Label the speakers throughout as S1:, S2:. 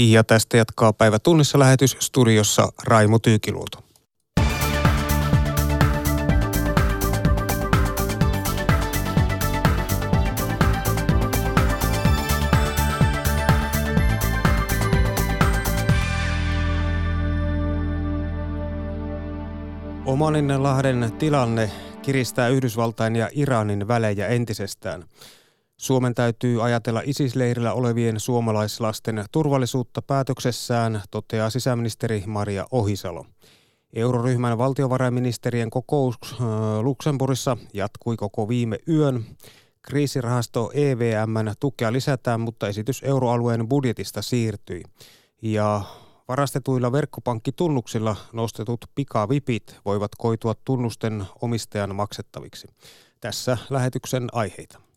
S1: Ja tästä jatkaa päivä tunnissa lähetys studiossa Raimo Tyykiluoto. Omaninlahden tilanne kiristää Yhdysvaltain ja Iranin välejä entisestään. Suomen täytyy ajatella ISIS-leirillä olevien suomalaislasten turvallisuutta päätöksessään, toteaa sisäministeri Maria Ohisalo. Euroryhmän valtiovarainministerien kokous äh, Luxemburgissa jatkui koko viime yön. Kriisirahasto EVMn tukea lisätään, mutta esitys euroalueen budjetista siirtyi. Ja Varastetuilla verkkopankkitunnuksilla nostetut pikavipit voivat koitua tunnusten omistajan maksettaviksi. Tässä lähetyksen aiheita.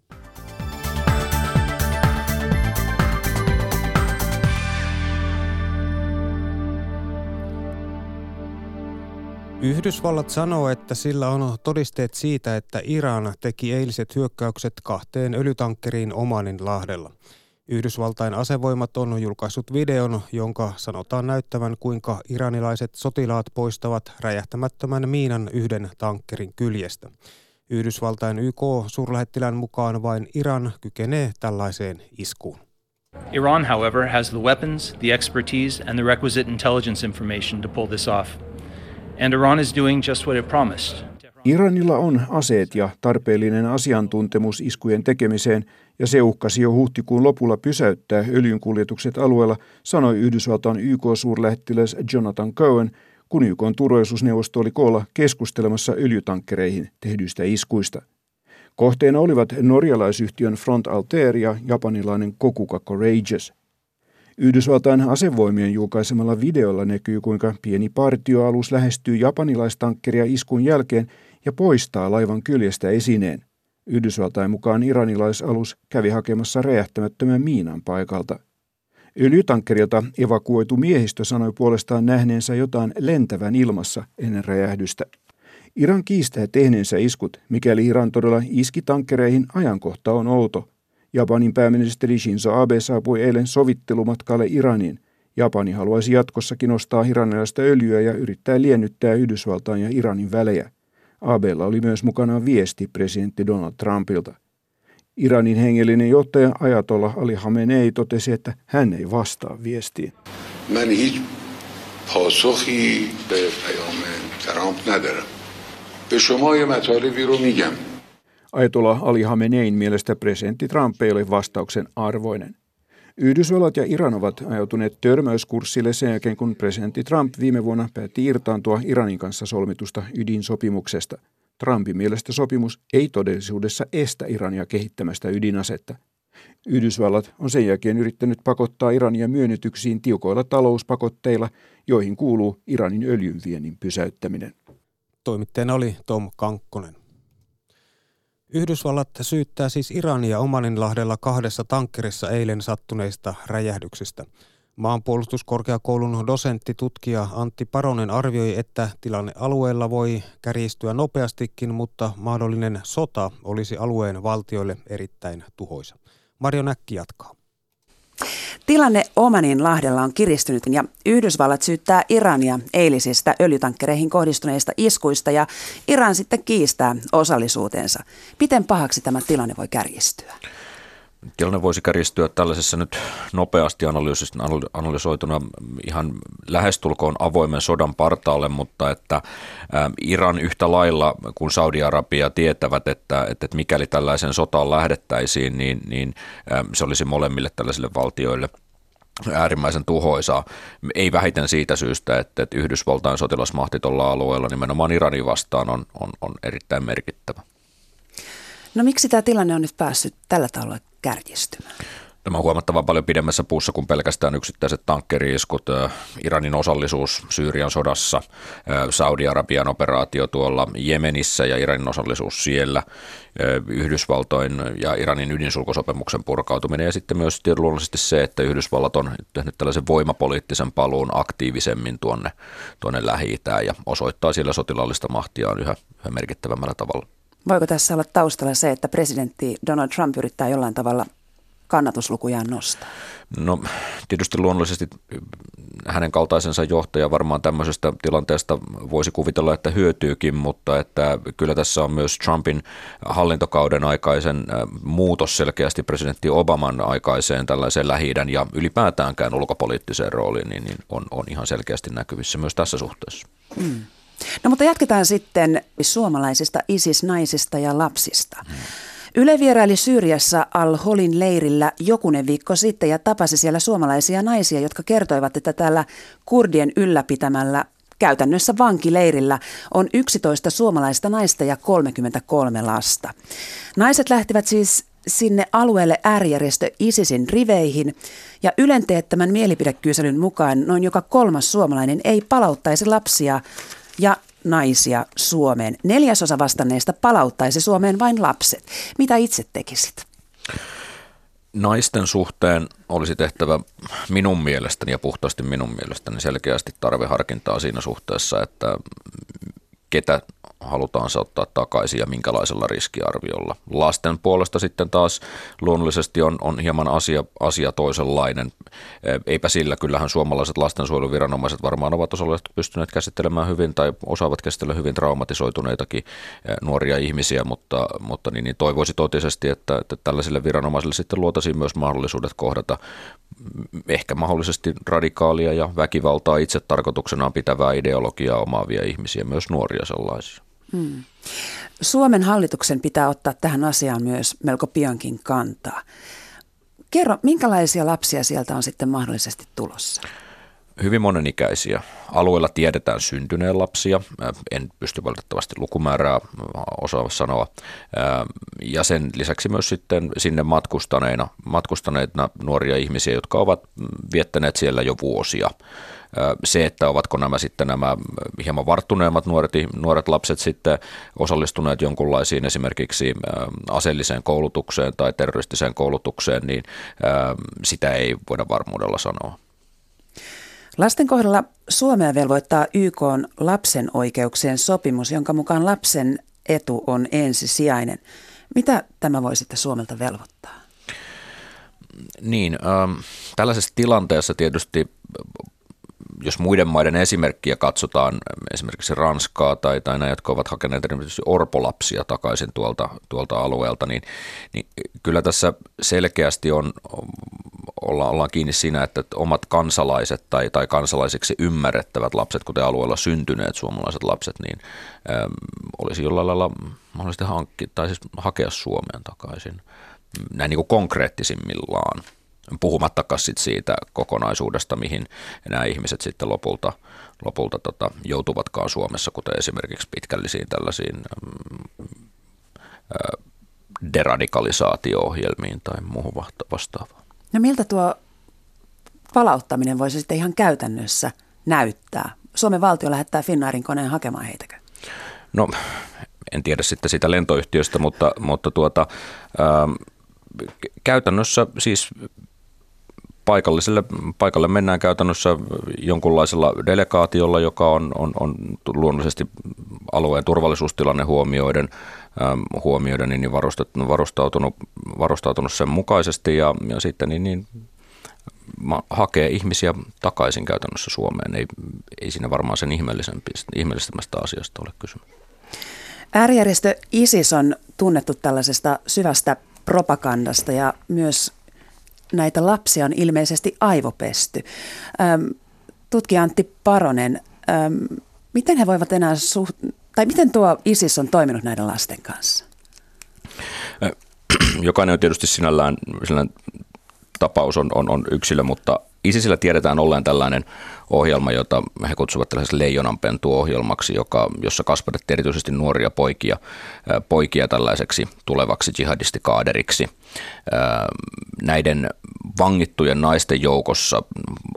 S1: Yhdysvallat sanoo, että sillä on todisteet siitä, että Iran teki eiliset hyökkäykset kahteen öljytankkeriin Omanin lahdella. Yhdysvaltain asevoimat on julkaissut videon, jonka sanotaan näyttävän, kuinka iranilaiset sotilaat poistavat räjähtämättömän miinan yhden tankkerin kyljestä. Yhdysvaltain YK-suurlähettilän mukaan vain Iran kykenee tällaiseen iskuun.
S2: Iran, however, has the weapons, the expertise, and the requisite intelligence information to pull this off. And Iran is doing just what it promised.
S3: Iranilla on aseet ja tarpeellinen asiantuntemus iskujen tekemiseen, ja se uhkasi jo huhtikuun lopulla pysäyttää öljynkuljetukset alueella, sanoi Yhdysvaltain YK-suurlähettiläs Jonathan Cohen, kun YK turvallisuusneuvosto oli koolla keskustelemassa öljytankkereihin tehdyistä iskuista. Kohteena olivat norjalaisyhtiön Front Altair ja japanilainen Kokuka Courageous. Yhdysvaltain asevoimien julkaisemalla videolla näkyy, kuinka pieni partioalus lähestyy japanilaistankkeria iskun jälkeen ja poistaa laivan kyljestä esineen. Yhdysvaltain mukaan iranilaisalus kävi hakemassa räjähtämättömän miinan paikalta. Öljytankkerilta evakuoitu miehistö sanoi puolestaan nähneensä jotain lentävän ilmassa ennen räjähdystä. Iran kiistää tehneensä iskut, mikäli Iran todella iski tankkereihin, ajankohta on outo. Japanin pääministeri Shinzo Abe saapui eilen sovittelumatkalle Iraniin. Japani haluaisi jatkossakin ostaa iranilaista öljyä ja yrittää liennyttää Yhdysvaltain ja Iranin välejä. Abella oli myös mukana viesti presidentti Donald Trumpilta. Iranin hengellinen johtaja Ajatolla Ali Hamenei totesi, että hän ei vastaa viestiin. من هیچ پاسخی به پیام ترامپ ندارم. به شما یه مطالبی رو میگم. Ayatollah Ali Hamenein mielestä presidentti Trump ei ole vastauksen arvoinen. Yhdysvallat ja Iran ovat ajautuneet törmäyskurssille sen jälkeen, kun presidentti Trump viime vuonna päätti irtaantua Iranin kanssa solmitusta ydinsopimuksesta. Trumpin mielestä sopimus ei todellisuudessa estä Irania kehittämästä ydinasetta. Yhdysvallat on sen jälkeen yrittänyt pakottaa Irania myönnytyksiin tiukoilla talouspakotteilla, joihin kuuluu Iranin öljynviennin pysäyttäminen.
S1: Toimittajana oli Tom Kankkonen. Yhdysvallat syyttää siis Irania Omaninlahdella kahdessa tankkerissa eilen sattuneista räjähdyksistä. Maanpuolustuskorkeakoulun dosentti tutkija Antti Paronen arvioi, että tilanne alueella voi kärjistyä nopeastikin, mutta mahdollinen sota olisi alueen valtioille erittäin tuhoisa. Mario Näkki jatkaa.
S4: Tilanne Omanin lahdella on kiristynyt ja Yhdysvallat syyttää Irania eilisistä öljytankkereihin kohdistuneista iskuista ja Iran sitten kiistää osallisuutensa. Miten pahaksi tämä tilanne voi kärjistyä?
S5: Tilanne voisi kärjistyä tällaisessa nyt nopeasti analysoituna ihan lähestulkoon avoimen sodan partaalle, mutta että Iran yhtä lailla kuin Saudi-Arabia tietävät, että, että mikäli tällaisen sotaan lähdettäisiin, niin, niin se olisi molemmille tällaisille valtioille äärimmäisen tuhoisaa. Ei vähiten siitä syystä, että, että Yhdysvaltain sotilasmahti tuolla alueella nimenomaan Iranin vastaan on, on, on erittäin merkittävä.
S4: No miksi tämä tilanne on nyt päässyt tällä tavalla kärjistymään?
S5: Tämä on huomattavan paljon pidemmässä puussa kuin pelkästään yksittäiset tankkeriiskut, Iranin osallisuus Syyrian sodassa, Saudi-Arabian operaatio tuolla Jemenissä ja Iranin osallisuus siellä, Yhdysvaltoin ja Iranin ydinsulkusopimuksen purkautuminen ja sitten myös luonnollisesti se, että Yhdysvallat on tehnyt tällaisen voimapoliittisen paluun aktiivisemmin tuonne, tuonne lähi ja osoittaa siellä sotilaallista mahtiaan yhä, yhä merkittävämmällä tavalla.
S4: Voiko tässä olla taustalla se, että presidentti Donald Trump yrittää jollain tavalla kannatuslukujaan nostaa?
S5: No tietysti luonnollisesti hänen kaltaisensa johtaja varmaan tämmöisestä tilanteesta voisi kuvitella, että hyötyykin, mutta että kyllä tässä on myös Trumpin hallintokauden aikaisen muutos selkeästi presidentti Obaman aikaiseen tällaiseen lähi ja ylipäätäänkään ulkopoliittiseen rooliin, niin, niin on, on ihan selkeästi näkyvissä myös tässä suhteessa. Mm.
S4: No mutta jatketaan sitten suomalaisista ISIS-naisista ja lapsista. Yle vieraili Syyriassa Al-Holin leirillä jokunen viikko sitten ja tapasi siellä suomalaisia naisia, jotka kertoivat, että täällä kurdien ylläpitämällä käytännössä vankileirillä on 11 suomalaista naista ja 33 lasta. Naiset lähtivät siis sinne alueelle äärijärjestö ISISin riveihin ja Ylen teettämän mielipidekyselyn mukaan noin joka kolmas suomalainen ei palauttaisi lapsia ja naisia Suomeen. Neljäsosa vastanneista palauttaisi Suomeen vain lapset. Mitä itse tekisit?
S5: Naisten suhteen olisi tehtävä minun mielestäni ja puhtaasti minun mielestäni selkeästi tarveharkintaa siinä suhteessa, että ketä halutaan ottaa takaisin ja minkälaisella riskiarviolla. Lasten puolesta sitten taas luonnollisesti on, on hieman asia, asia toisenlainen. Eipä sillä, kyllähän suomalaiset lastensuojeluviranomaiset varmaan ovat osalliset pystyneet käsittelemään hyvin tai osaavat käsitellä hyvin traumatisoituneitakin nuoria ihmisiä, mutta, mutta niin, niin toivoisi totisesti, että, että tällaisille viranomaisille sitten luotaisiin myös mahdollisuudet kohdata ehkä mahdollisesti radikaalia ja väkivaltaa itse tarkoituksenaan pitävää ideologiaa omaavia ihmisiä, myös nuoria sellaisia. Hmm.
S4: Suomen hallituksen pitää ottaa tähän asiaan myös melko piankin kantaa. Kerro, minkälaisia lapsia sieltä on sitten mahdollisesti tulossa?
S5: Hyvin monenikäisiä. Alueella tiedetään syntyneen lapsia. En pysty valitettavasti lukumäärää osaa sanoa. Ja sen lisäksi myös sitten sinne matkustaneina, matkustaneina nuoria ihmisiä, jotka ovat viettäneet siellä jo vuosia se, että ovatko nämä sitten nämä hieman varttuneemmat nuoret, nuoret lapset sitten osallistuneet jonkunlaisiin esimerkiksi aseelliseen koulutukseen tai terroristiseen koulutukseen, niin sitä ei voida varmuudella sanoa.
S4: Lasten kohdalla Suomea velvoittaa YK on lapsen oikeuksien sopimus, jonka mukaan lapsen etu on ensisijainen. Mitä tämä voi sitten Suomelta velvoittaa?
S5: Niin, ähm, tällaisessa tilanteessa tietysti jos muiden maiden esimerkkiä katsotaan, esimerkiksi Ranskaa tai, tai näitä, jotka ovat hakeneet erityisesti orpolapsia takaisin tuolta, tuolta alueelta, niin, niin kyllä tässä selkeästi on, olla, ollaan kiinni siinä, että omat kansalaiset tai, tai kansalaisiksi ymmärrettävät lapset, kuten alueella syntyneet suomalaiset lapset, niin äm, olisi jollain lailla mahdollisesti hankki, tai siis hakea Suomeen takaisin näin niin kuin konkreettisimmillaan puhumattakaan sit siitä kokonaisuudesta, mihin nämä ihmiset sitten lopulta, lopulta tota, joutuvatkaan Suomessa, kuten esimerkiksi pitkällisiin tällaisiin mm, deradikalisaatio-ohjelmiin tai muuhun vastaavaan.
S4: No miltä tuo palauttaminen voisi sitten ihan käytännössä näyttää? Suomen valtio lähettää Finnairin koneen hakemaan heitäkö?
S5: No en tiedä sitten sitä lentoyhtiöstä, mutta, mutta tuota, ää, käytännössä siis paikalliselle, paikalle mennään käytännössä jonkunlaisella delegaatiolla, joka on, on, on luonnollisesti alueen turvallisuustilanne huomioiden, ähm, huomioiden niin varustautunut, varustautunut sen mukaisesti ja, ja sitten niin, niin hakee ihmisiä takaisin käytännössä Suomeen. Ei, ei siinä varmaan sen ihmeellisemmästä asiasta ole kysymys.
S4: Äärijärjestö ISIS on tunnettu tällaisesta syvästä propagandasta ja myös näitä lapsia on ilmeisesti aivopesty. Ähm, tutkija Antti Paronen, ähm, miten he voivat enää suht- tai miten tuo ISIS on toiminut näiden lasten kanssa?
S5: Jokainen on tietysti sinällään, sinällään tapaus on, on, on yksilö, mutta ISISillä tiedetään olleen tällainen ohjelma, jota he kutsuvat tällaiseksi leijonanpentu-ohjelmaksi, joka, jossa kasvatettiin erityisesti nuoria poikia, poikia tällaiseksi tulevaksi jihadistikaaderiksi. Näiden vangittujen naisten joukossa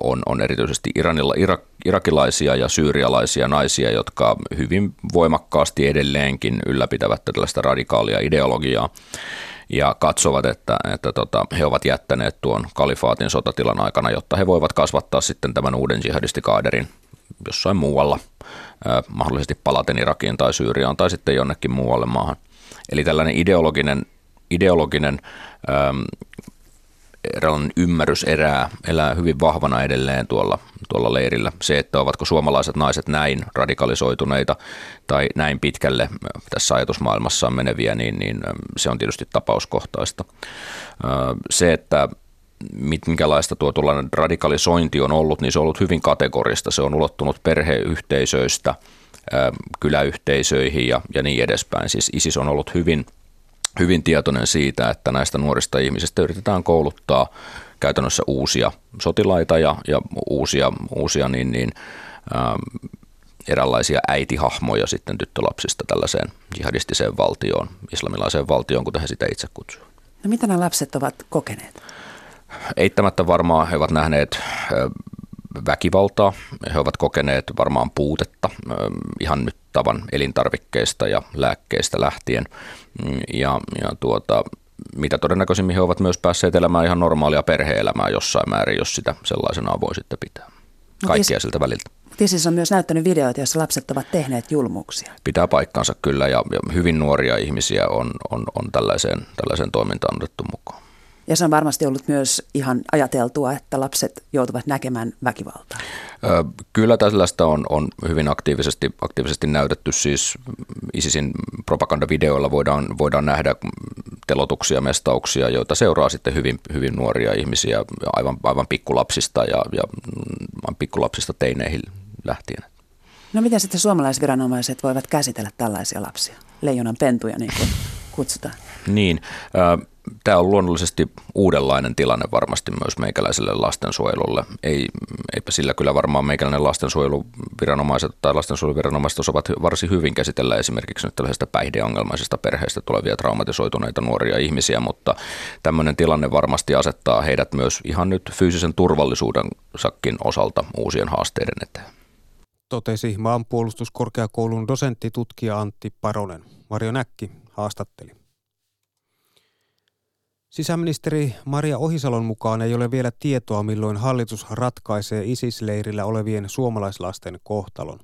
S5: on, on erityisesti Iranilla, Irak, irakilaisia ja syyrialaisia naisia, jotka hyvin voimakkaasti edelleenkin ylläpitävät tällaista radikaalia ideologiaa ja katsovat, että, että tota, he ovat jättäneet tuon kalifaatin sotatilan aikana, jotta he voivat kasvattaa sitten tämän uuden jihadistikaaderin jossain muualla, mahdollisesti palaten Irakiin tai Syyriaan tai sitten jonnekin muualle maahan. Eli tällainen ideologinen, ideologinen ähm, eräänlainen ymmärrys erää, elää hyvin vahvana edelleen tuolla, tuolla leirillä. Se, että ovatko suomalaiset naiset näin radikalisoituneita tai näin pitkälle tässä ajatusmaailmassaan meneviä, niin, niin se on tietysti tapauskohtaista. Se, että minkälaista tuo tuollainen radikalisointi on ollut, niin se on ollut hyvin kategorista. Se on ulottunut perheyhteisöistä kyläyhteisöihin ja, ja niin edespäin. Siis ISIS on ollut hyvin, hyvin tietoinen siitä, että näistä nuorista ihmisistä yritetään kouluttaa käytännössä uusia sotilaita ja, ja uusia, uusia niin, niin, ähm, eräänlaisia äitihahmoja sitten tyttölapsista tällaiseen jihadistiseen valtioon, islamilaiseen valtioon, kuten he sitä itse kutsuvat.
S4: No mitä nämä lapset ovat kokeneet?
S5: Eittämättä varmaan he ovat nähneet väkivaltaa. He ovat kokeneet varmaan puutetta ihan nyt tavan elintarvikkeista ja lääkkeistä lähtien. Mm, ja, ja tuota, mitä todennäköisimmin he ovat myös päässeet elämään ihan normaalia perhe-elämää jossain määrin, jos sitä sellaisenaan voi sitten pitää. Kaikkia siltä väliltä.
S4: Tisis on myös näyttänyt videoita, joissa lapset ovat tehneet julmuuksia.
S5: Pitää paikkansa kyllä ja, ja hyvin nuoria ihmisiä on, on, on tällaiseen, tällaiseen toimintaan otettu mukaan.
S4: Ja se on varmasti ollut myös ihan ajateltua, että lapset joutuvat näkemään väkivaltaa.
S5: Kyllä tällaista on, on hyvin aktiivisesti, aktiivisesti näytetty. Siis ISISin propagandavideoilla voidaan, voidaan nähdä telotuksia, mestauksia, joita seuraa sitten hyvin, hyvin nuoria ihmisiä aivan, aivan pikkulapsista ja, ja pikkulapsista teineihin lähtien.
S4: No miten sitten suomalaisviranomaiset voivat käsitellä tällaisia lapsia? Leijonan pentuja niin kuin kutsutaan.
S5: Niin, tämä on luonnollisesti uudenlainen tilanne varmasti myös meikäläiselle lastensuojelulle. Ei, eipä sillä kyllä varmaan meikäläinen lastensuojeluviranomaiset tai lastensuojeluviranomaiset osaavat varsin hyvin käsitellä esimerkiksi nyt tällaisesta päihdeongelmaisesta perheestä tulevia traumatisoituneita nuoria ihmisiä, mutta tämmöinen tilanne varmasti asettaa heidät myös ihan nyt fyysisen turvallisuuden sakkin osalta uusien haasteiden eteen.
S1: Totesi maanpuolustuskorkeakoulun dosentti tutkija Antti Paronen. Mario Näkki haastatteli. Sisäministeri Maria Ohisalon mukaan ei ole vielä tietoa, milloin hallitus ratkaisee ISIS-leirillä olevien suomalaislasten kohtalon.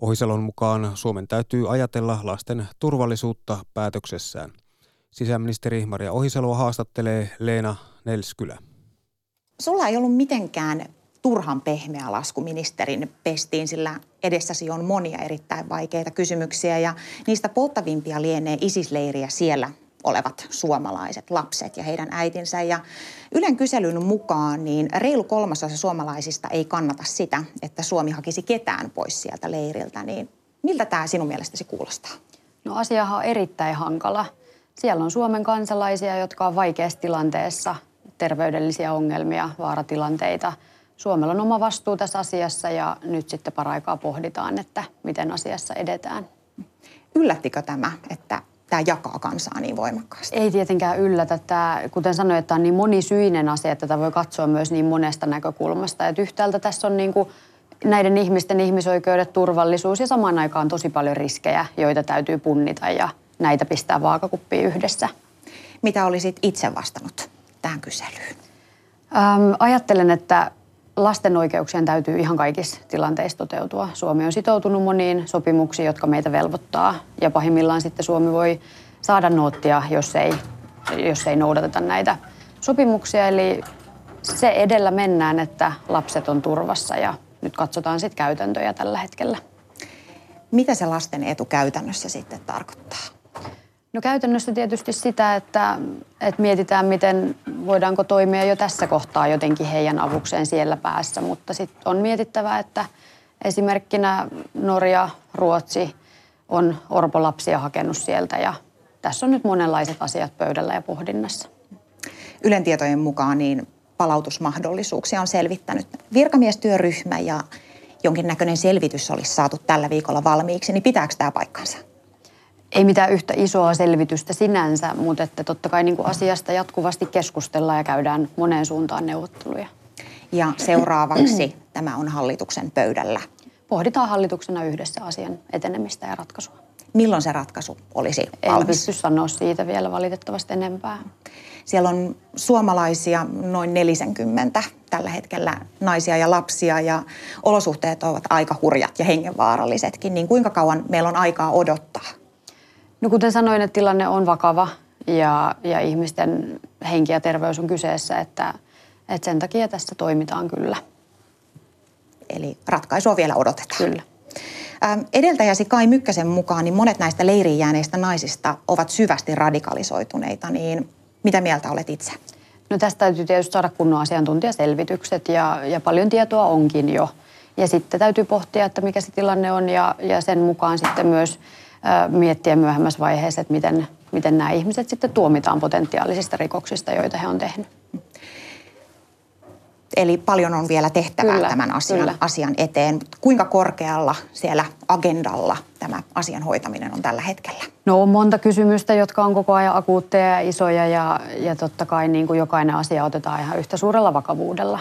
S1: Ohisalon mukaan Suomen täytyy ajatella lasten turvallisuutta päätöksessään. Sisäministeri Maria Ohisalo haastattelee Leena Nelskylä.
S6: Sulla ei ollut mitenkään turhan pehmeä lasku ministerin pestiin, sillä edessäsi on monia erittäin vaikeita kysymyksiä ja niistä polttavimpia lienee isisleiriä siellä olevat suomalaiset lapset ja heidän äitinsä. Ja Ylen kyselyn mukaan niin reilu kolmasosa suomalaisista ei kannata sitä, että Suomi hakisi ketään pois sieltä leiriltä. Niin miltä tämä sinun mielestäsi kuulostaa?
S7: No asiahan on erittäin hankala. Siellä on Suomen kansalaisia, jotka on vaikeassa tilanteessa, terveydellisiä ongelmia, vaaratilanteita. Suomella on oma vastuu tässä asiassa ja nyt sitten paraikaa pohditaan, että miten asiassa edetään.
S6: Yllättikö tämä, että tämä jakaa kansaa niin voimakkaasti?
S7: Ei tietenkään yllätä. Tämä, kuten sanoin, että tämä on niin monisyinen asia, että tätä voi katsoa myös niin monesta näkökulmasta. Että yhtäältä tässä on niin kuin näiden ihmisten ihmisoikeudet, turvallisuus ja samaan aikaan tosi paljon riskejä, joita täytyy punnita ja näitä pistää vaakakuppiin yhdessä.
S6: Mitä olisit itse vastannut tähän kyselyyn?
S7: Ähm, ajattelen, että lasten oikeuksien täytyy ihan kaikissa tilanteissa toteutua. Suomi on sitoutunut moniin sopimuksiin, jotka meitä velvoittaa. Ja pahimmillaan sitten Suomi voi saada noottia, jos ei, jos ei noudateta näitä sopimuksia. Eli se edellä mennään, että lapset on turvassa ja nyt katsotaan sitten käytäntöjä tällä hetkellä.
S6: Mitä se lasten etu käytännössä sitten tarkoittaa?
S7: No käytännössä tietysti sitä, että, että mietitään, miten voidaanko toimia jo tässä kohtaa jotenkin heidän avukseen siellä päässä. Mutta sitten on mietittävä, että esimerkkinä Norja, Ruotsi on orpolapsia hakenut sieltä ja tässä on nyt monenlaiset asiat pöydällä ja pohdinnassa.
S6: Ylen tietojen mukaan niin palautusmahdollisuuksia on selvittänyt virkamiestyöryhmä ja jonkinnäköinen selvitys olisi saatu tällä viikolla valmiiksi, niin pitääkö tämä paikkansa?
S7: Ei mitään yhtä isoa selvitystä sinänsä, mutta että totta kai niin kuin asiasta jatkuvasti keskustellaan ja käydään moneen suuntaan neuvotteluja.
S6: Ja seuraavaksi tämä on hallituksen pöydällä.
S7: Pohditaan hallituksena yhdessä asian etenemistä ja ratkaisua.
S6: Milloin se ratkaisu olisi valmis?
S7: En pysty sanoa siitä vielä valitettavasti enempää.
S6: Siellä on suomalaisia noin 40 tällä hetkellä naisia ja lapsia ja olosuhteet ovat aika hurjat ja hengenvaarallisetkin. Niin kuinka kauan meillä on aikaa odottaa?
S7: No kuten sanoin, että tilanne on vakava ja, ja ihmisten henki ja terveys on kyseessä, että, että sen takia tässä toimitaan kyllä.
S6: Eli ratkaisua vielä odotetaan.
S7: Kyllä.
S6: Ähm, edeltäjäsi Kai Mykkäsen mukaan niin monet näistä leiriin jääneistä naisista ovat syvästi radikalisoituneita, niin mitä mieltä olet itse?
S7: No tästä täytyy tietysti saada kunnon asiantuntijaselvitykset ja, ja paljon tietoa onkin jo. Ja sitten täytyy pohtia, että mikä se tilanne on ja, ja sen mukaan sitten myös miettiä myöhemmässä vaiheessa, että miten, miten nämä ihmiset sitten tuomitaan potentiaalisista rikoksista, joita he on tehnyt.
S6: Eli paljon on vielä tehtävää
S7: Kyllä,
S6: tämän asian,
S7: kyllä.
S6: asian eteen. Kuinka korkealla siellä agendalla tämä asian hoitaminen on tällä hetkellä?
S7: No on monta kysymystä, jotka on koko ajan akuutteja ja isoja ja, ja totta kai niin kuin jokainen asia otetaan ihan yhtä suurella vakavuudella.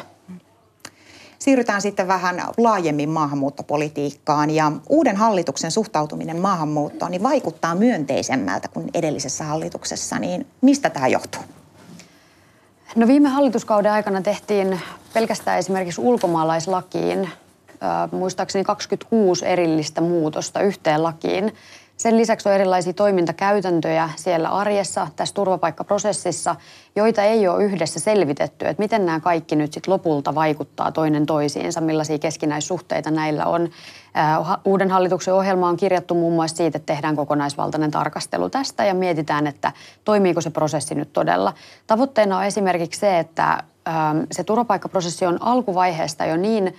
S6: Siirrytään sitten vähän laajemmin maahanmuuttopolitiikkaan ja uuden hallituksen suhtautuminen maahanmuuttoon niin vaikuttaa myönteisemmältä kuin edellisessä hallituksessa. Niin mistä tämä johtuu?
S7: No viime hallituskauden aikana tehtiin pelkästään esimerkiksi ulkomaalaislakiin, muistaakseni 26 erillistä muutosta yhteen lakiin. Sen lisäksi on erilaisia toimintakäytäntöjä siellä arjessa, tässä turvapaikkaprosessissa, joita ei ole yhdessä selvitetty, että miten nämä kaikki nyt sitten lopulta vaikuttaa toinen toisiinsa, millaisia keskinäissuhteita näillä on. Äh, Uuden hallituksen ohjelma on kirjattu muun muassa siitä, että tehdään kokonaisvaltainen tarkastelu tästä ja mietitään, että toimiiko se prosessi nyt todella. Tavoitteena on esimerkiksi se, että ähm, se turvapaikkaprosessi on alkuvaiheesta jo niin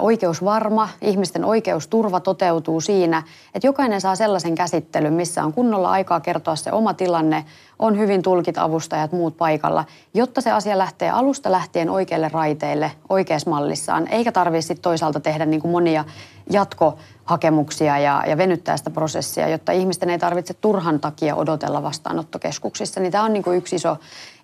S7: oikeusvarma, ihmisten oikeusturva toteutuu siinä, että jokainen saa sellaisen käsittelyn, missä on kunnolla aikaa kertoa se oma tilanne, on hyvin tulkit, avustajat, muut paikalla, jotta se asia lähtee alusta lähtien oikeille raiteille oikeassa mallissaan, eikä tarvitse toisaalta tehdä niin kuin monia jatkohakemuksia ja, ja venyttää sitä prosessia, jotta ihmisten ei tarvitse turhan takia odotella vastaanottokeskuksissa. Niin tämä on niin kuin yksi iso,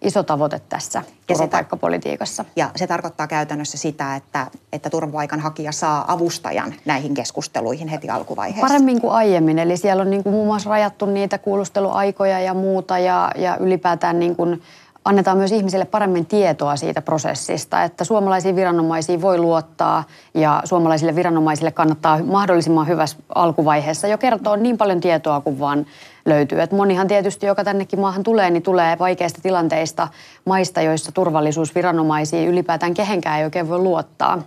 S7: iso tavoite tässä turvapaikkapolitiikassa.
S6: Ja se tarkoittaa käytännössä sitä, että, että turvapaikanhakija saa avustajan näihin keskusteluihin heti alkuvaiheessa.
S7: Paremmin kuin aiemmin, eli siellä on niin kuin muun muassa rajattu niitä kuulusteluaikoja ja muuta ja, ja ylipäätään niin kuin annetaan myös ihmisille paremmin tietoa siitä prosessista, että suomalaisiin viranomaisiin voi luottaa ja suomalaisille viranomaisille kannattaa mahdollisimman hyvässä alkuvaiheessa jo kertoa niin paljon tietoa kuin vaan löytyy. Et monihan tietysti, joka tännekin maahan tulee, niin tulee vaikeista tilanteista maista, joissa turvallisuusviranomaisiin ylipäätään kehenkään ei oikein voi luottaa.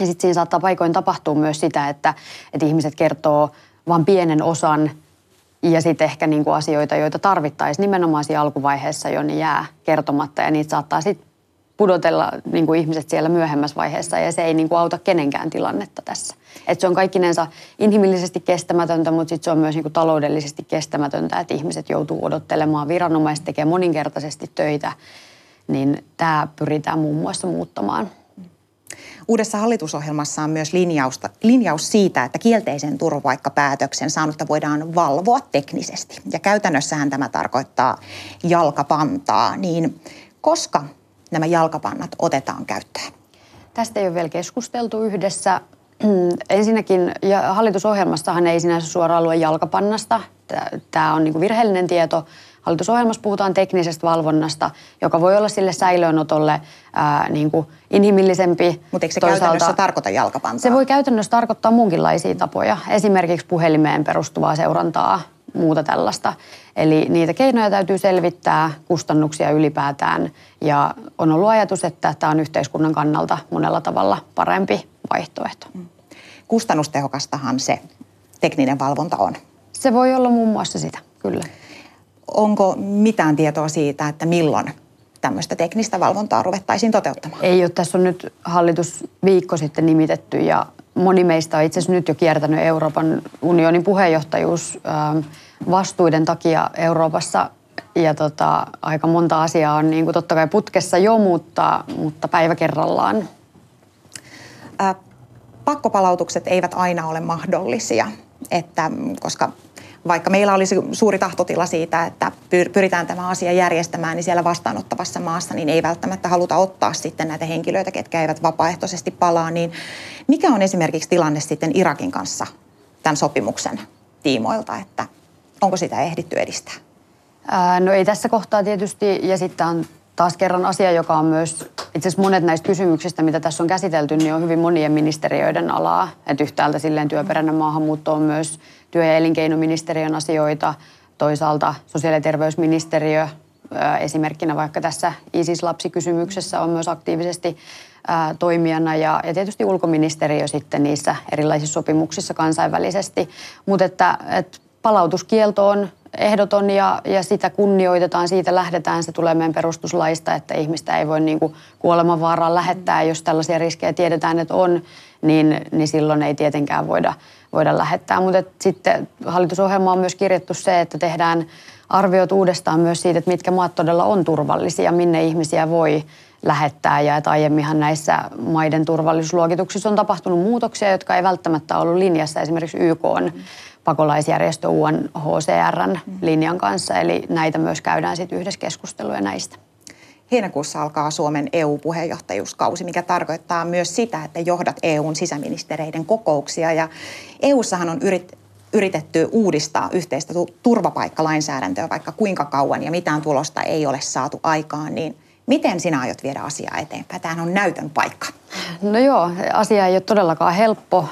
S7: Ja sitten siinä saattaa paikoin tapahtua myös sitä, että, että ihmiset kertoo vain pienen osan ja sitten ehkä niinku asioita, joita tarvittaisiin nimenomaan siinä alkuvaiheessa jo, niin jää kertomatta ja niitä saattaa sitten pudotella niinku ihmiset siellä myöhemmässä vaiheessa ja se ei niinku auta kenenkään tilannetta tässä. Et se on kaikkinensa inhimillisesti kestämätöntä, mutta sitten se on myös niinku taloudellisesti kestämätöntä, että ihmiset joutuu odottelemaan, viranomaiset tekee moninkertaisesti töitä, niin tämä pyritään muun muassa muuttamaan.
S6: Uudessa hallitusohjelmassa on myös linjausta, linjaus siitä, että kielteisen turvapaikkapäätöksen saanutta voidaan valvoa teknisesti. Ja käytännössähän tämä tarkoittaa jalkapantaa. Niin koska nämä jalkapannat otetaan käyttöön?
S7: Tästä ei ole vielä keskusteltu yhdessä. Ensinnäkin hallitusohjelmassahan ei sinänsä suoraan lue jalkapannasta. Tämä on niin virheellinen tieto. Hallitusohjelmassa puhutaan teknisestä valvonnasta, joka voi olla sille säilöönotolle ää, niin kuin inhimillisempi.
S6: Mutta eikö se
S7: Toisaalta
S6: käytännössä tarkoita jalkapantaa?
S7: Se voi käytännössä tarkoittaa muunkinlaisia tapoja. Esimerkiksi puhelimeen perustuvaa seurantaa, muuta tällaista. Eli niitä keinoja täytyy selvittää, kustannuksia ylipäätään. Ja on ollut ajatus, että tämä on yhteiskunnan kannalta monella tavalla parempi vaihtoehto.
S6: Kustannustehokastahan se tekninen valvonta on.
S7: Se voi olla muun muassa sitä, kyllä.
S6: Onko mitään tietoa siitä, että milloin tämmöistä teknistä valvontaa ruvettaisiin toteuttamaan?
S7: Ei ole. Tässä on nyt hallitus viikko sitten nimitetty ja moni meistä on itse asiassa nyt jo kiertänyt Euroopan unionin puheenjohtajuus ähm, vastuiden takia Euroopassa. Ja tota, aika monta asiaa on niin kuin totta kai putkessa jo, mutta, mutta päivä kerrallaan.
S6: Ää, pakkopalautukset eivät aina ole mahdollisia, että, koska vaikka meillä olisi suuri tahtotila siitä, että pyritään tämä asia järjestämään, niin siellä vastaanottavassa maassa niin ei välttämättä haluta ottaa sitten näitä henkilöitä, ketkä eivät vapaaehtoisesti palaa. Niin mikä on esimerkiksi tilanne sitten Irakin kanssa tämän sopimuksen tiimoilta, että onko sitä ehditty edistää?
S7: Ää, no ei tässä kohtaa tietysti, ja sitten on taas kerran asia, joka on myös, itse asiassa monet näistä kysymyksistä, mitä tässä on käsitelty, niin on hyvin monien ministeriöiden alaa. Että yhtäältä silleen työperäinen maahanmuutto on myös työ- ja elinkeinoministeriön asioita, toisaalta sosiaali- ja terveysministeriö, esimerkkinä vaikka tässä ISIS-lapsikysymyksessä on myös aktiivisesti toimijana ja, ja tietysti ulkoministeriö sitten niissä erilaisissa sopimuksissa kansainvälisesti. Mutta että, että palautuskielto on ehdoton ja, ja sitä kunnioitetaan, siitä lähdetään. Se tulee meidän perustuslaista, että ihmistä ei voi niin kuin kuolemanvaaraan lähettää. Jos tällaisia riskejä tiedetään, että on, niin, niin silloin ei tietenkään voida, voida lähettää. Mutta sitten hallitusohjelma on myös kirjattu se, että tehdään arviot uudestaan myös siitä, että mitkä maat todella on turvallisia, minne ihmisiä voi lähettää. Ja että aiemminhan näissä maiden turvallisuusluokituksissa on tapahtunut muutoksia, jotka ei välttämättä ollut linjassa esimerkiksi YK on pakolaisjärjestö UNHCRn linjan kanssa. Eli näitä myös käydään sitten yhdessä keskusteluja näistä.
S6: Heinäkuussa alkaa Suomen EU-puheenjohtajuuskausi, mikä tarkoittaa myös sitä, että johdat EUn sisäministereiden kokouksia. Ja EUssahan on yrit, yritetty uudistaa yhteistä turvapaikkalainsäädäntöä vaikka kuinka kauan ja mitään tulosta ei ole saatu aikaan, niin Miten sinä aiot viedä asiaa eteenpäin? Tämähän on näytön paikka.
S7: No joo, asia ei ole todellakaan helppo.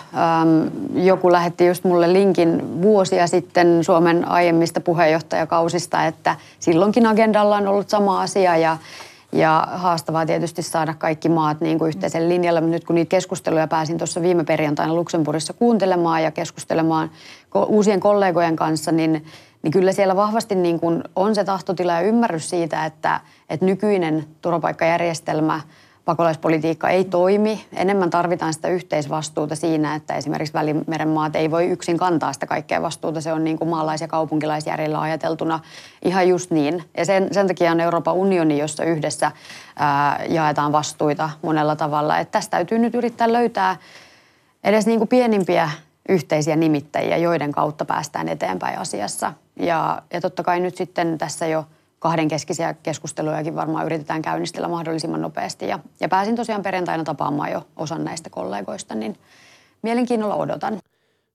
S7: joku lähetti just mulle linkin vuosia sitten Suomen aiemmista puheenjohtajakausista, että silloinkin agendalla on ollut sama asia ja ja haastavaa tietysti saada kaikki maat niin kuin yhteisen linjalle. Nyt kun niitä keskusteluja pääsin tuossa viime perjantaina Luxemburgissa kuuntelemaan ja keskustelemaan uusien kollegojen kanssa, niin niin kyllä siellä vahvasti niin kuin on se tahtotila ja ymmärrys siitä, että, että nykyinen turvapaikkajärjestelmä, pakolaispolitiikka ei toimi. Enemmän tarvitaan sitä yhteisvastuuta siinä, että esimerkiksi Välimeren maat ei voi yksin kantaa sitä kaikkea vastuuta. Se on niin kuin maalais- ja kaupunkilaisjärjellä ajateltuna ihan just niin. Ja sen, sen takia on Euroopan unioni, jossa yhdessä ää, jaetaan vastuita monella tavalla. Että tästä täytyy nyt yrittää löytää edes niin kuin pienimpiä yhteisiä nimittäjiä, joiden kautta päästään eteenpäin asiassa. Ja, ja totta kai nyt sitten tässä jo kahdenkeskisiä keskustelujakin varmaan yritetään käynnistellä mahdollisimman nopeasti. Ja, ja pääsin tosiaan perjantaina tapaamaan jo osan näistä kollegoista, niin mielenkiinnolla odotan.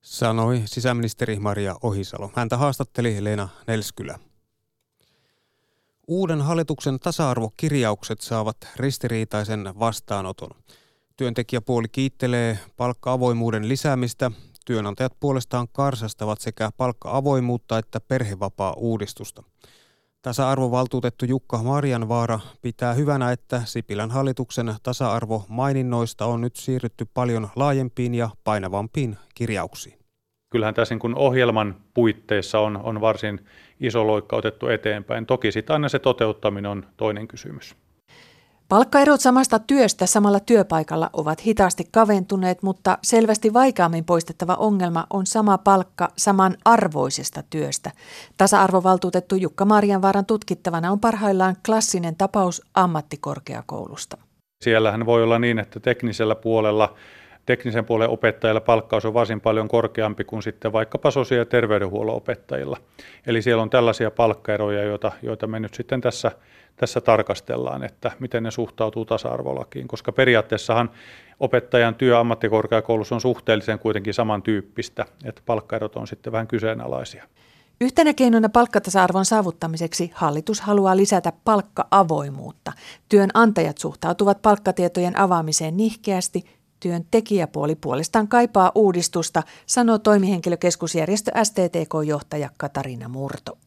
S1: Sanoi sisäministeri Maria Ohisalo. Häntä haastatteli Leena Nelskylä. Uuden hallituksen tasa-arvokirjaukset saavat ristiriitaisen vastaanoton. Työntekijäpuoli kiittelee palkka-avoimuuden lisäämistä Työnantajat puolestaan karsastavat sekä palkka-avoimuutta että perhevapaa-uudistusta. Tasa-arvovaltuutettu Jukka Marjanvaara pitää hyvänä, että Sipilän hallituksen tasa-arvomaininnoista on nyt siirrytty paljon laajempiin ja painavampiin kirjauksiin.
S8: Kyllähän tässä niin ohjelman puitteissa on, on varsin iso loikka otettu eteenpäin. Toki sitten aina se toteuttaminen on toinen kysymys.
S9: Palkkaerot samasta työstä samalla työpaikalla ovat hitaasti kaventuneet, mutta selvästi vaikeammin poistettava ongelma on sama palkka saman arvoisesta työstä. Tasa-arvovaltuutettu Jukka Marjanvaaran tutkittavana on parhaillaan klassinen tapaus ammattikorkeakoulusta.
S8: Siellähän voi olla niin, että teknisellä puolella teknisen puolen opettajilla palkkaus on varsin paljon korkeampi kuin sitten vaikkapa sosiaali- ja terveydenhuollon opettajilla. Eli siellä on tällaisia palkkaeroja, joita, joita me nyt sitten tässä tässä tarkastellaan, että miten ne suhtautuu tasa-arvolakiin, koska periaatteessahan opettajan työ ammattikorkeakoulussa on suhteellisen kuitenkin samantyyppistä, että palkkaerot on sitten vähän kyseenalaisia.
S9: Yhtenä keinona palkkatasa-arvon saavuttamiseksi hallitus haluaa lisätä palkka-avoimuutta. Työnantajat suhtautuvat palkkatietojen avaamiseen nihkeästi, työntekijäpuoli puolestaan kaipaa uudistusta, sanoo toimihenkilökeskusjärjestö STTK-johtaja Katarina Murto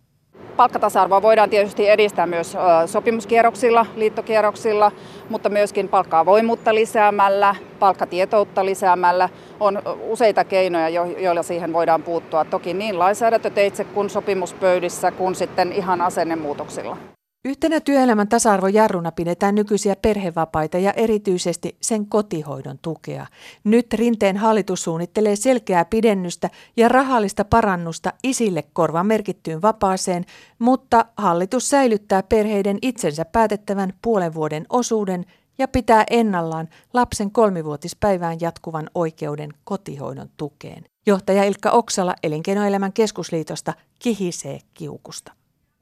S10: palkkatasa-arvoa voidaan tietysti edistää myös sopimuskierroksilla, liittokierroksilla, mutta myöskin palkka-avoimuutta lisäämällä, palkkatietoutta lisäämällä. On useita keinoja, joilla siihen voidaan puuttua. Toki niin lainsäädäntöteitse kuin sopimuspöydissä kuin sitten ihan asennemuutoksilla.
S9: Yhtenä työelämän tasa-arvon jarruna pidetään nykyisiä perhevapaita ja erityisesti sen kotihoidon tukea. Nyt Rinteen hallitus suunnittelee selkeää pidennystä ja rahallista parannusta isille korvan merkittyyn vapaaseen, mutta hallitus säilyttää perheiden itsensä päätettävän puolen vuoden osuuden ja pitää ennallaan lapsen kolmivuotispäivään jatkuvan oikeuden kotihoidon tukeen. Johtaja Ilkka Oksala Elinkeinoelämän keskusliitosta kihisee kiukusta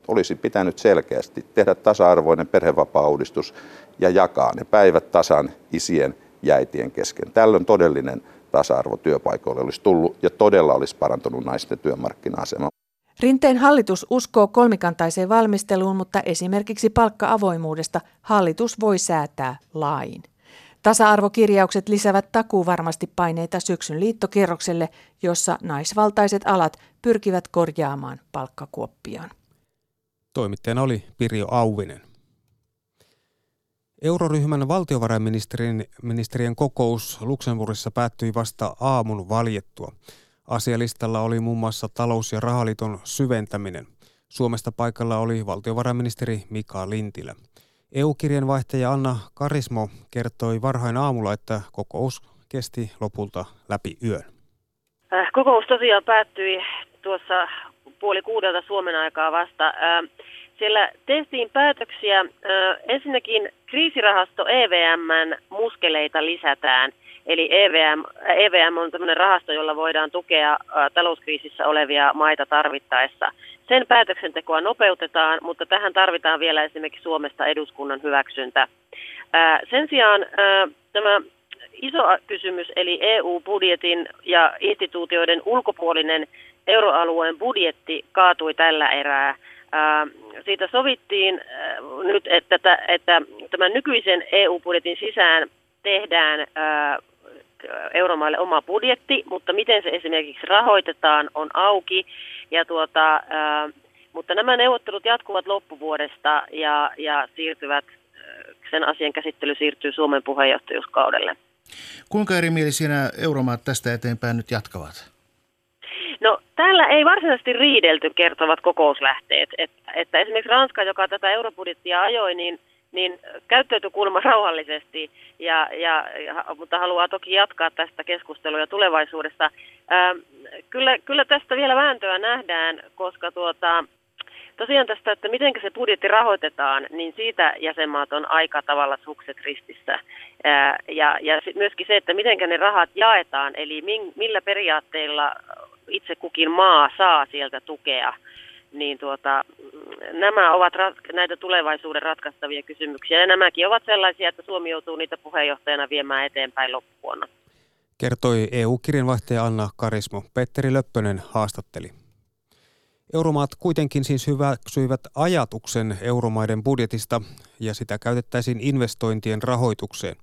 S11: olisi pitänyt selkeästi tehdä tasa-arvoinen perhevapaa-uudistus ja jakaa ne päivät tasan isien ja äitien kesken. Tällöin todellinen tasa-arvo työpaikoille olisi tullut ja todella olisi parantunut naisten työmarkkina-asema.
S9: Rinteen hallitus uskoo kolmikantaiseen valmisteluun, mutta esimerkiksi palkka-avoimuudesta hallitus voi säätää lain. Tasa-arvokirjaukset lisäävät takuu varmasti paineita syksyn liittokierrokselle, jossa naisvaltaiset alat pyrkivät korjaamaan palkkakuoppiaan.
S1: Toimittajana oli Pirjo Auvinen. Euroryhmän valtiovarainministerien kokous Luxemburgissa päättyi vasta aamun valjettua. Asialistalla oli muun muassa talous- ja rahaliiton syventäminen. Suomesta paikalla oli valtiovarainministeri Mika Lintilä. EU-kirjanvaihtaja Anna Karismo kertoi varhain aamulla, että kokous kesti lopulta läpi yön.
S12: Äh, kokous tosiaan päättyi tuossa puoli kuudelta Suomen aikaa vasta. Äh, siellä tehtiin päätöksiä. Äh, ensinnäkin kriisirahasto EVMn muskeleita lisätään. Eli EVM, EVM on tämmöinen rahasto, jolla voidaan tukea talouskriisissä olevia maita tarvittaessa. Sen päätöksentekoa nopeutetaan, mutta tähän tarvitaan vielä esimerkiksi Suomesta eduskunnan hyväksyntä. Sen sijaan tämä iso kysymys, eli EU-budjetin ja instituutioiden ulkopuolinen euroalueen budjetti kaatui tällä erää. Siitä sovittiin nyt, että, että tämän nykyisen EU-budjetin sisään tehdään euromaille oma budjetti, mutta miten se esimerkiksi rahoitetaan on auki. Ja tuota, mutta nämä neuvottelut jatkuvat loppuvuodesta ja, ja siirtyvät, sen asian käsittely siirtyy Suomen puheenjohtajuuskaudelle.
S13: Kuinka erimielisiä euromaat tästä eteenpäin nyt jatkavat?
S12: No täällä ei varsinaisesti riidelty kertovat kokouslähteet. Et, että esimerkiksi Ranska, joka tätä eurobudjettia ajoi, niin, niin käyttäytyi kuulemma rauhallisesti, ja, ja, mutta haluaa toki jatkaa tästä keskustelua tulevaisuudessa. Ää, kyllä, kyllä tästä vielä vääntöä nähdään, koska tuota, Tosiaan tästä, että miten se budjetti rahoitetaan, niin siitä jäsenmaat on aika tavalla sukset ristissä. Ja, ja myöskin se, että miten ne rahat jaetaan, eli millä periaatteilla itse kukin maa saa sieltä tukea, niin tuota, nämä ovat näitä tulevaisuuden ratkaistavia kysymyksiä. Ja nämäkin ovat sellaisia, että Suomi joutuu niitä puheenjohtajana viemään eteenpäin loppuvuonna.
S1: Kertoi EU-kirjanvaihtaja Anna Karismo. Petteri Löppönen haastatteli. Euromaat kuitenkin siis hyväksyivät ajatuksen euromaiden budjetista ja sitä käytettäisiin investointien rahoitukseen.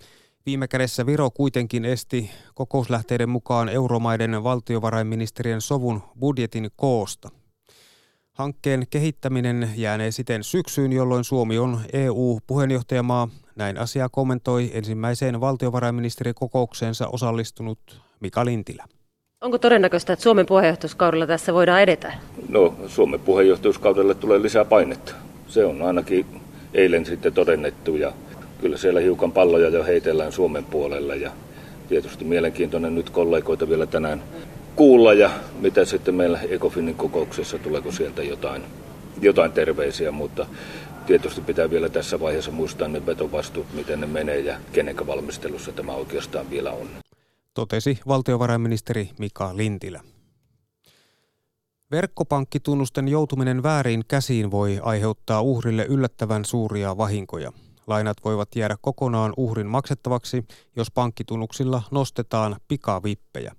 S1: Viime kädessä Viro kuitenkin esti kokouslähteiden mukaan euromaiden valtiovarainministerien sovun budjetin koosta. Hankkeen kehittäminen jäänee siten syksyyn, jolloin Suomi on EU-puheenjohtajamaa. Näin asia kommentoi ensimmäiseen valtiovarainministerikokoukseensa osallistunut Mika Lintilä.
S14: Onko todennäköistä, että Suomen puheenjohtajuuskaudella tässä voidaan edetä?
S15: No, Suomen puheenjohtajuuskaudelle tulee lisää painetta. Se on ainakin eilen sitten todennettu ja kyllä siellä hiukan palloja jo heitellään Suomen puolella ja tietysti mielenkiintoinen nyt kollegoita vielä tänään kuulla ja mitä sitten meillä Ecofinin kokouksessa, tuleeko sieltä jotain, jotain terveisiä, mutta tietysti pitää vielä tässä vaiheessa muistaa ne vetovastuut, miten ne menee ja kenenkä valmistelussa tämä oikeastaan vielä on
S1: totesi valtiovarainministeri Mika Lintilä. Verkkopankkitunnusten joutuminen väärin käsiin voi aiheuttaa uhrille yllättävän suuria vahinkoja. Lainat voivat jäädä kokonaan uhrin maksettavaksi, jos pankkitunnuksilla nostetaan pikavippejä.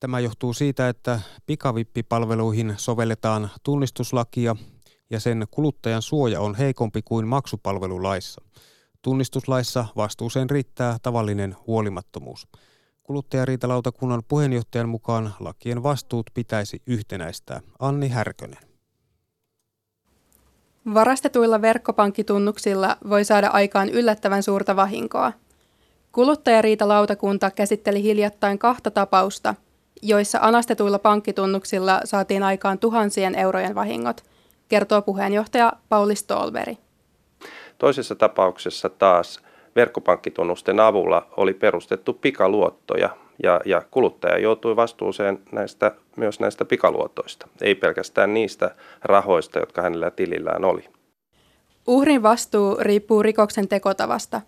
S1: Tämä johtuu siitä, että pikavippipalveluihin sovelletaan tunnistuslakia ja sen kuluttajan suoja on heikompi kuin maksupalvelulaissa. Tunnistuslaissa vastuuseen riittää tavallinen huolimattomuus. Kuluttajariitalautakunnan puheenjohtajan mukaan lakien vastuut pitäisi yhtenäistää. Anni Härkönen.
S16: Varastetuilla verkkopankkitunnuksilla voi saada aikaan yllättävän suurta vahinkoa. Kuluttajariitalautakunta käsitteli hiljattain kahta tapausta, joissa anastetuilla pankkitunnuksilla saatiin aikaan tuhansien eurojen vahingot, kertoo puheenjohtaja Pauli Stolberi.
S17: Toisessa tapauksessa taas verkkopankkitunnusten avulla oli perustettu pikaluottoja ja, ja kuluttaja joutui vastuuseen näistä, myös näistä pikaluotoista, ei pelkästään niistä rahoista, jotka hänellä tilillään oli.
S16: Uhrin vastuu riippuu rikoksen tekotavasta.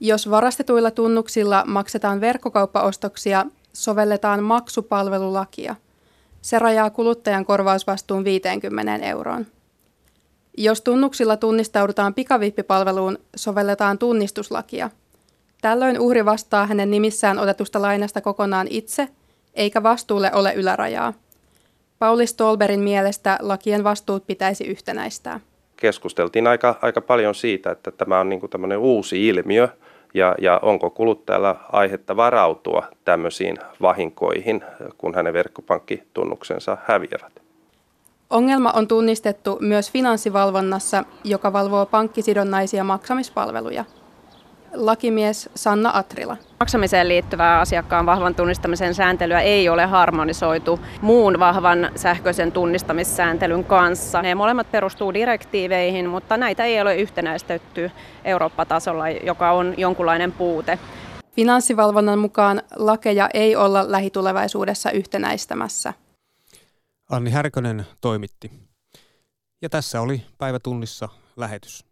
S16: Jos varastetuilla tunnuksilla maksetaan verkkokauppaostoksia, sovelletaan maksupalvelulakia. Se rajaa kuluttajan korvausvastuun 50 euroon. Jos tunnuksilla tunnistaudutaan pikavippipalveluun, sovelletaan tunnistuslakia. Tällöin uhri vastaa hänen nimissään otetusta lainasta kokonaan itse, eikä vastuulle ole ylärajaa. Pauli Stolberin mielestä lakien vastuut pitäisi yhtenäistää.
S17: Keskusteltiin aika, aika paljon siitä, että tämä on niin kuin tämmöinen uusi ilmiö ja, ja onko kuluttajalla aihetta varautua tämmöisiin vahinkoihin, kun hänen verkkopankkitunnuksensa häviävät.
S16: Ongelma on tunnistettu myös finanssivalvonnassa, joka valvoo pankkisidonnaisia maksamispalveluja. Lakimies Sanna Atrila.
S18: Maksamiseen liittyvää asiakkaan vahvan tunnistamisen sääntelyä ei ole harmonisoitu muun vahvan sähköisen tunnistamissääntelyn kanssa. Ne molemmat perustuu direktiiveihin, mutta näitä ei ole yhtenäistetty Eurooppa-tasolla, joka on jonkunlainen puute.
S16: Finanssivalvonnan mukaan lakeja ei olla lähitulevaisuudessa yhtenäistämässä.
S1: Anni Härkönen toimitti. Ja tässä oli päivätunnissa lähetys.